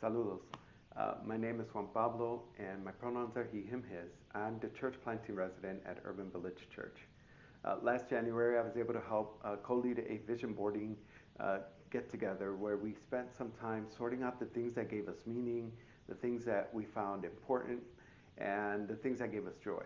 Saludos. Uh, my name is Juan Pablo, and my pronouns are he, him, his. I'm the church planting resident at Urban Village Church. Uh, last January, I was able to help uh, co lead a vision boarding uh, get together where we spent some time sorting out the things that gave us meaning, the things that we found important, and the things that gave us joy.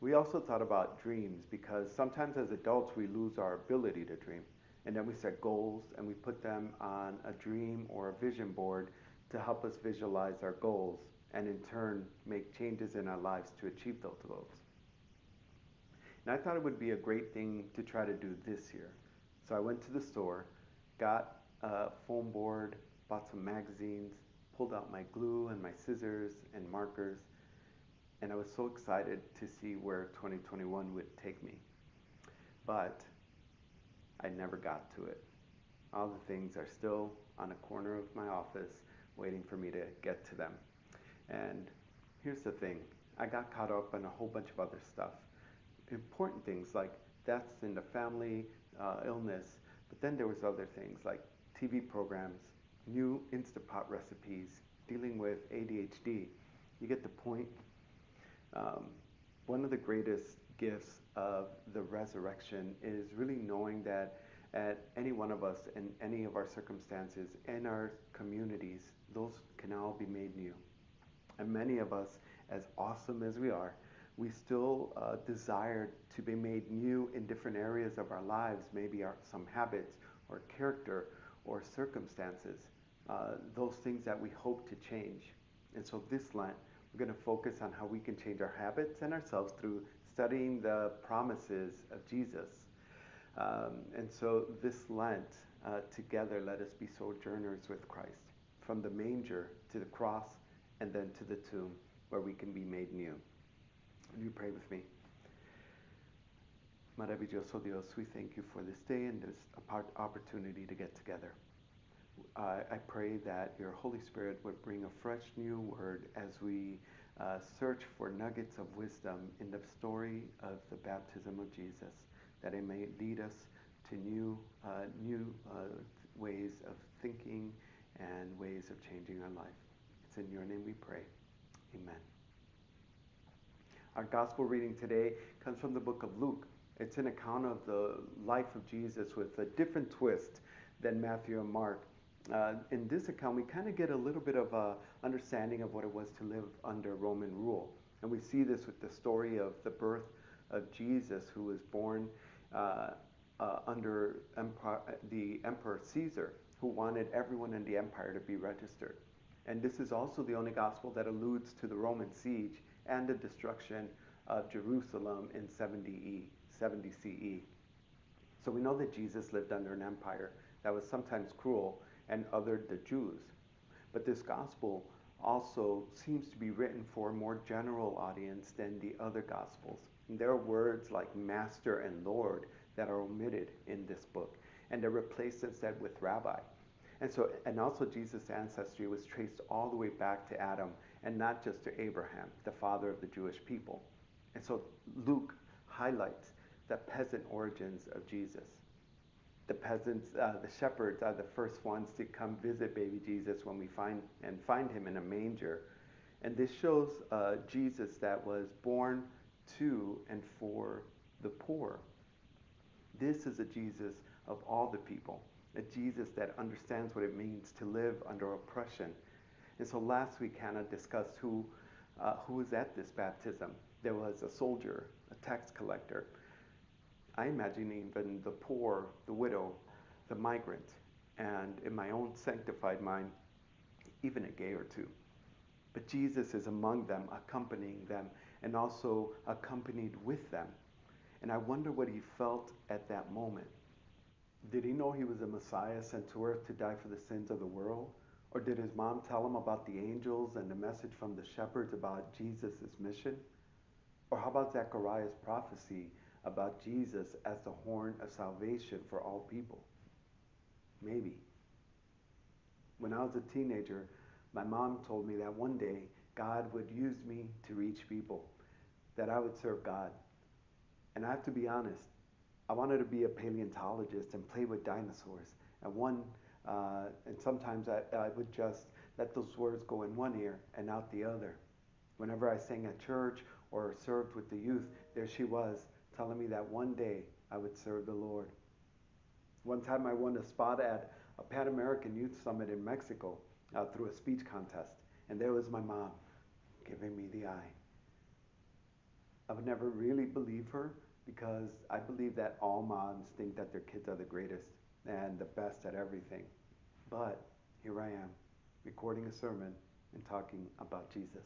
We also thought about dreams because sometimes as adults we lose our ability to dream. And then we set goals and we put them on a dream or a vision board to help us visualize our goals and in turn make changes in our lives to achieve those goals. And I thought it would be a great thing to try to do this year. So I went to the store, got a foam board, bought some magazines, pulled out my glue and my scissors and markers, and I was so excited to see where 2021 would take me. But I never got to it. All the things are still on a corner of my office waiting for me to get to them. And here's the thing I got caught up in a whole bunch of other stuff. Important things like deaths in the family, uh, illness, but then there was other things like TV programs, new Instapot recipes, dealing with ADHD. You get the point. Um, one of the greatest gifts of the resurrection is really knowing that at any one of us in any of our circumstances in our communities, those can all be made new. And many of us, as awesome as we are, we still uh, desire to be made new in different areas of our lives, maybe our, some habits or character or circumstances, uh, those things that we hope to change. And so this Lent, we're going to focus on how we can change our habits and ourselves through studying the promises of Jesus. Um, and so this Lent, uh, together, let us be sojourners with Christ, from the manger to the cross and then to the tomb, where we can be made new. Will you pray with me? Maravilloso Dios, we thank you for this day and this opportunity to get together. Uh, I pray that your Holy Spirit would bring a fresh new word as we uh, search for nuggets of wisdom in the story of the baptism of Jesus, that it may lead us to new, uh, new uh, ways of thinking and ways of changing our life. It's in your name we pray. Amen. Our gospel reading today comes from the book of Luke. It's an account of the life of Jesus with a different twist than Matthew and Mark. Uh, in this account, we kind of get a little bit of a understanding of what it was to live under Roman rule. And we see this with the story of the birth of Jesus, who was born Uh, uh, under empire, the Emperor Caesar, who wanted everyone in the empire to be registered. And this is also the only gospel that alludes to the Roman siege and the destruction of Jerusalem in 70 E, 70 CE. So we know that Jesus lived under an empire that was sometimes cruel and othered the Jews. But this gospel also seems to be written for a more general audience than the other gospels. There are words like master and lord that are omitted in this book, and they're replaced instead with rabbi. And so, and also Jesus' ancestry was traced all the way back to Adam and not just to Abraham, the father of the Jewish people. And so Luke highlights the peasant origins of Jesus the peasants, uh, the shepherds are the first ones to come visit baby Jesus when we find and find him in a manger. And this shows uh, Jesus that was born to and for the poor. This is a Jesus of all the people, a Jesus that understands what it means to live under oppression. And so last week, Hannah discussed who, uh, who was at this baptism. There was a soldier, a tax collector, I imagine even the poor, the widow, the migrant, and in my own sanctified mind, even a gay or two. But Jesus is among them, accompanying them, and also accompanied with them. And I wonder what he felt at that moment. Did he know he was a Messiah sent to earth to die for the sins of the world? Or did his mom tell him about the angels and the message from the shepherds about Jesus' mission? Or how about Zechariah's prophecy about Jesus as the horn of salvation for all people? Maybe. When I was a teenager, my mom told me that one day God would use me to reach people, that I would serve God. And I have to be honest, I wanted to be a paleontologist and play with dinosaurs. And one, uh, and sometimes I, I would just let those words go in one ear and out the other. Whenever I sang at church or served with the youth, there she was telling me that one day I would serve the Lord. One time I won a spot at a Pan American Youth Summit in Mexico uh, through a speech contest, and there was my mom giving me the eye. I would never really believe her because I believe that all moms think that their kids are the greatest and the best at everything. But here I am, recording a sermon and talking about Jesus.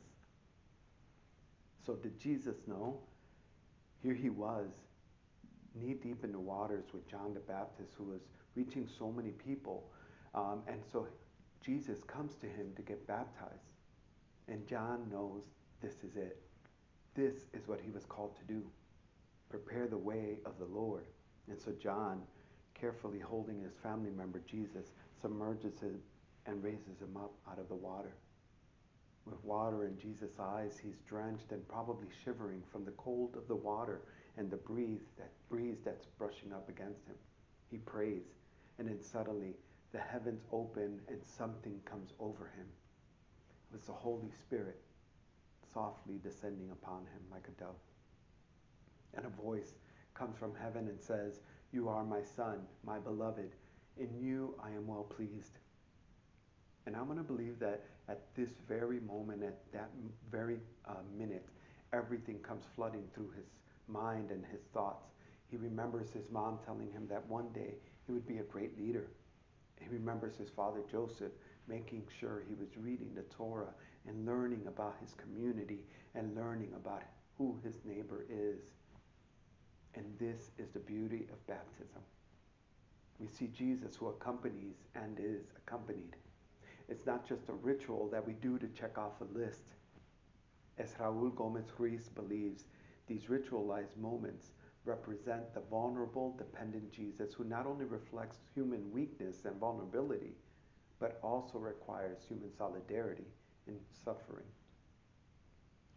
So, did Jesus know? Here he was, knee deep in the waters with John the Baptist, who was reaching so many people. Um, and so, Jesus comes to him to get baptized. And John knows this is it. This is what he was called to do prepare the way of the Lord. And so, John, carefully holding his family member, Jesus, submerges him and raises him up out of the water. With water in Jesus' eyes, he's drenched and probably shivering from the cold of the water and the breeze, that breeze that's brushing up against him. He prays, and then suddenly the heavens open and something comes over him. It was the Holy Spirit softly descending upon him like a dove. And a voice comes from heaven and says, You are my son, my beloved. In you I am well pleased. And I'm going to believe that at this very moment, at that very uh, minute, everything comes flooding through his mind and his thoughts. He remembers his mom telling him that one day he would be a great leader. He remembers his father Joseph making sure he was reading the Torah and learning about his community and learning about who his neighbor is. And this is the beauty of baptism. We see Jesus who accompanies and is accompanied. It's not just a ritual that we do to check off a list. As Raul Gomez Ruiz believes, these ritualized moments represent the vulnerable, dependent Jesus who not only reflects human weakness and vulnerability, but also requires human solidarity in suffering.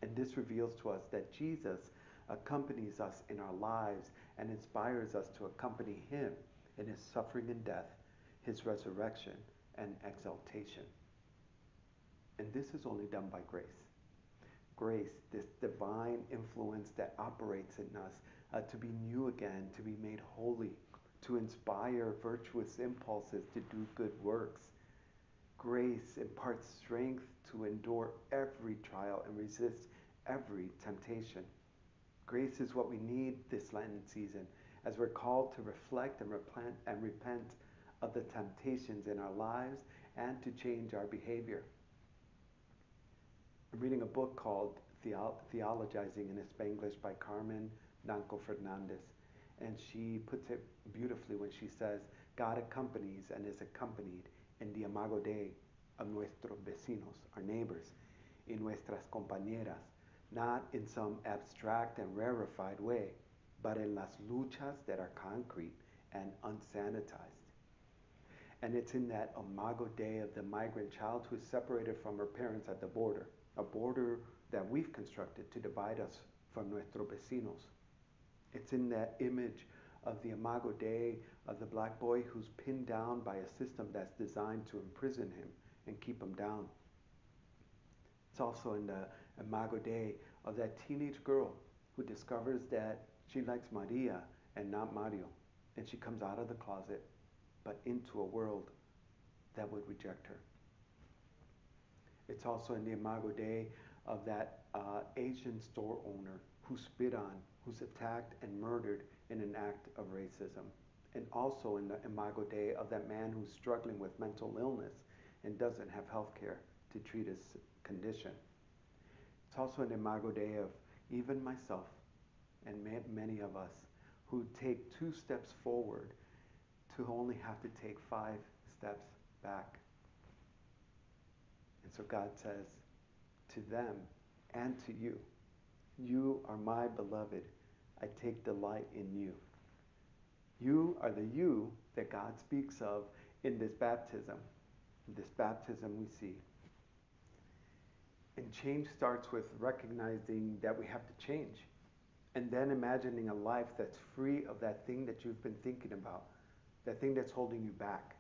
And this reveals to us that Jesus accompanies us in our lives and inspires us to accompany him in his suffering and death, his resurrection and exaltation. And this is only done by grace. Grace, this divine influence that operates in us uh, to be new again, to be made holy, to inspire virtuous impulses to do good works. Grace imparts strength to endure every trial and resist every temptation. Grace is what we need this Lenten season as we're called to reflect and repent and repent of the temptations in our lives and to change our behavior. I'm reading a book called Theologizing in Spanglish by Carmen Nanko Fernandez. And she puts it beautifully when she says, God accompanies and is accompanied in the Imago Dei of nuestros vecinos, our neighbors, in nuestras compañeras, not in some abstract and rarefied way, but in las luchas that are concrete and unsanitized. And it's in that imago Dei of the migrant child who is separated from her parents at the border, a border that we've constructed to divide us from nuestros vecinos. It's in that image of the imago Dei of the black boy who's pinned down by a system that's designed to imprison him and keep him down. It's also in the imago Dei of that teenage girl who discovers that she likes Maria and not Mario. And she comes out of the closet, but into a world that would reject her. It's also in the imago Dei of that uh, Asian store owner who's spit on, who's attacked and murdered in an act of racism. And also in the imago Dei of that man who's struggling with mental illness and doesn't have health care to treat his condition. It's also an imago Dei of even myself and many of us who take two steps forward to only have to take five steps back. And so God says to them and to you, You are my beloved. I take delight in you. You are the you that God speaks of in this baptism. This baptism we see. And change starts with recognizing that we have to change. And then imagining a life that's free of that thing that you've been thinking about, that thing that's holding you back.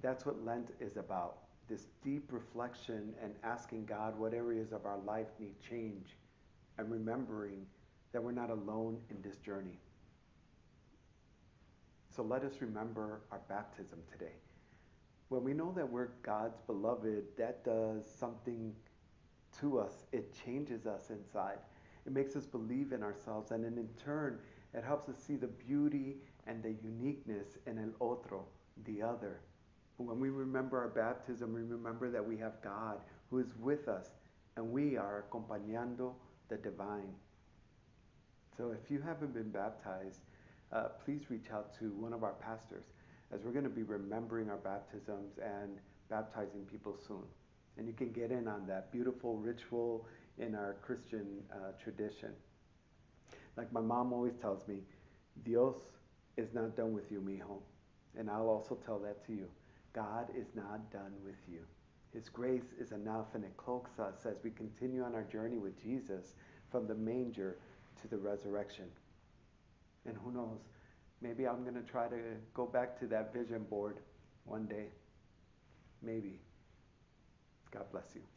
That's what Lent is about. this deep reflection and asking God what areas of our life need change and remembering that we're not alone in this journey. So let us remember our baptism today. When we know that we're God's beloved, that does something to us. It changes us inside. It makes us believe in ourselves, and then in turn, it helps us see the beauty and the uniqueness in el otro, the other. When we remember our baptism, we remember that we have God who is with us, and we are acompañando the divine. So if you haven't been baptized, uh, please reach out to one of our pastors as we're going to be remembering our baptisms and baptizing people soon. And you can get in on that beautiful ritual in our Christian uh, tradition. Like my mom always tells me, Dios is not done with you, mijo. And I'll also tell that to you. God is not done with you. His grace is enough and it cloaks us as we continue on our journey with Jesus from the manger to the resurrection. And who knows, maybe I'm going to try to go back to that vision board one day. Maybe. God bless you.